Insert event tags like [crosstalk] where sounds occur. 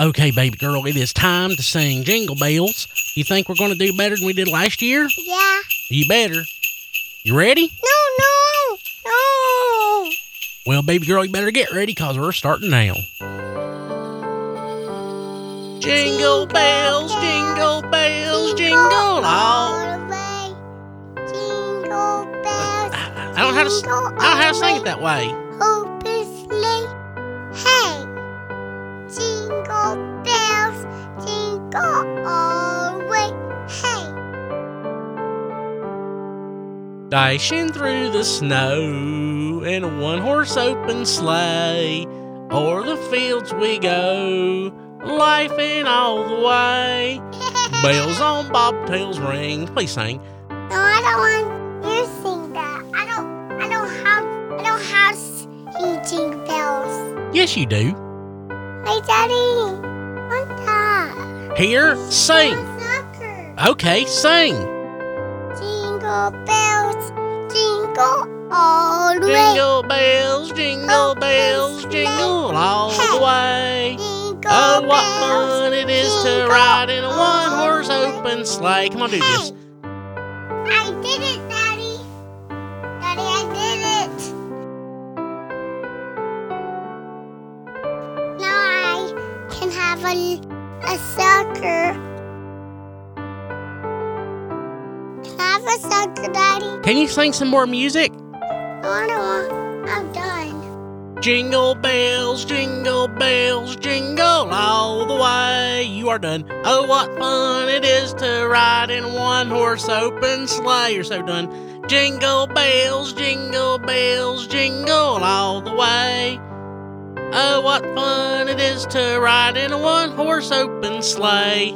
Okay, baby girl, it is time to sing Jingle Bells. You think we're going to do better than we did last year? Yeah. You better. You ready? No, no, no. Well, baby girl, you better get ready because we're starting now. Jingle bells, jingle bells, jingle all. the way. Jingle bells. I don't know how to. I don't know how to sing it that way. Dashing through the snow in a one horse open sleigh. O'er the fields we go, laughing all the way. [laughs] Bells on bobtails ring. Please sing. No, I don't want you to sing that. I don't. I don't have. I don't have jingle bells. Yes, you do. Hey, Daddy. Want that? Here, sing. Soccer. Okay, sing. Jingle bells, Oh, jingle all the way. Jingle bells, jingle bells, jingle all the way. Oh, what fun it is to ride in a one horse open sleigh. Come on, do this. I did it, Daddy. Daddy, I did it. Now I can have a, a. Can I have a soccer, Daddy? Can you sing some more music? No, don't want. I'm done. Jingle bells, jingle bells, jingle all the way. You are done. Oh, what fun it is to ride in a one horse open sleigh. You're so done. Jingle bells, jingle bells, jingle all the way. Oh, what fun it is to ride in a one horse open sleigh.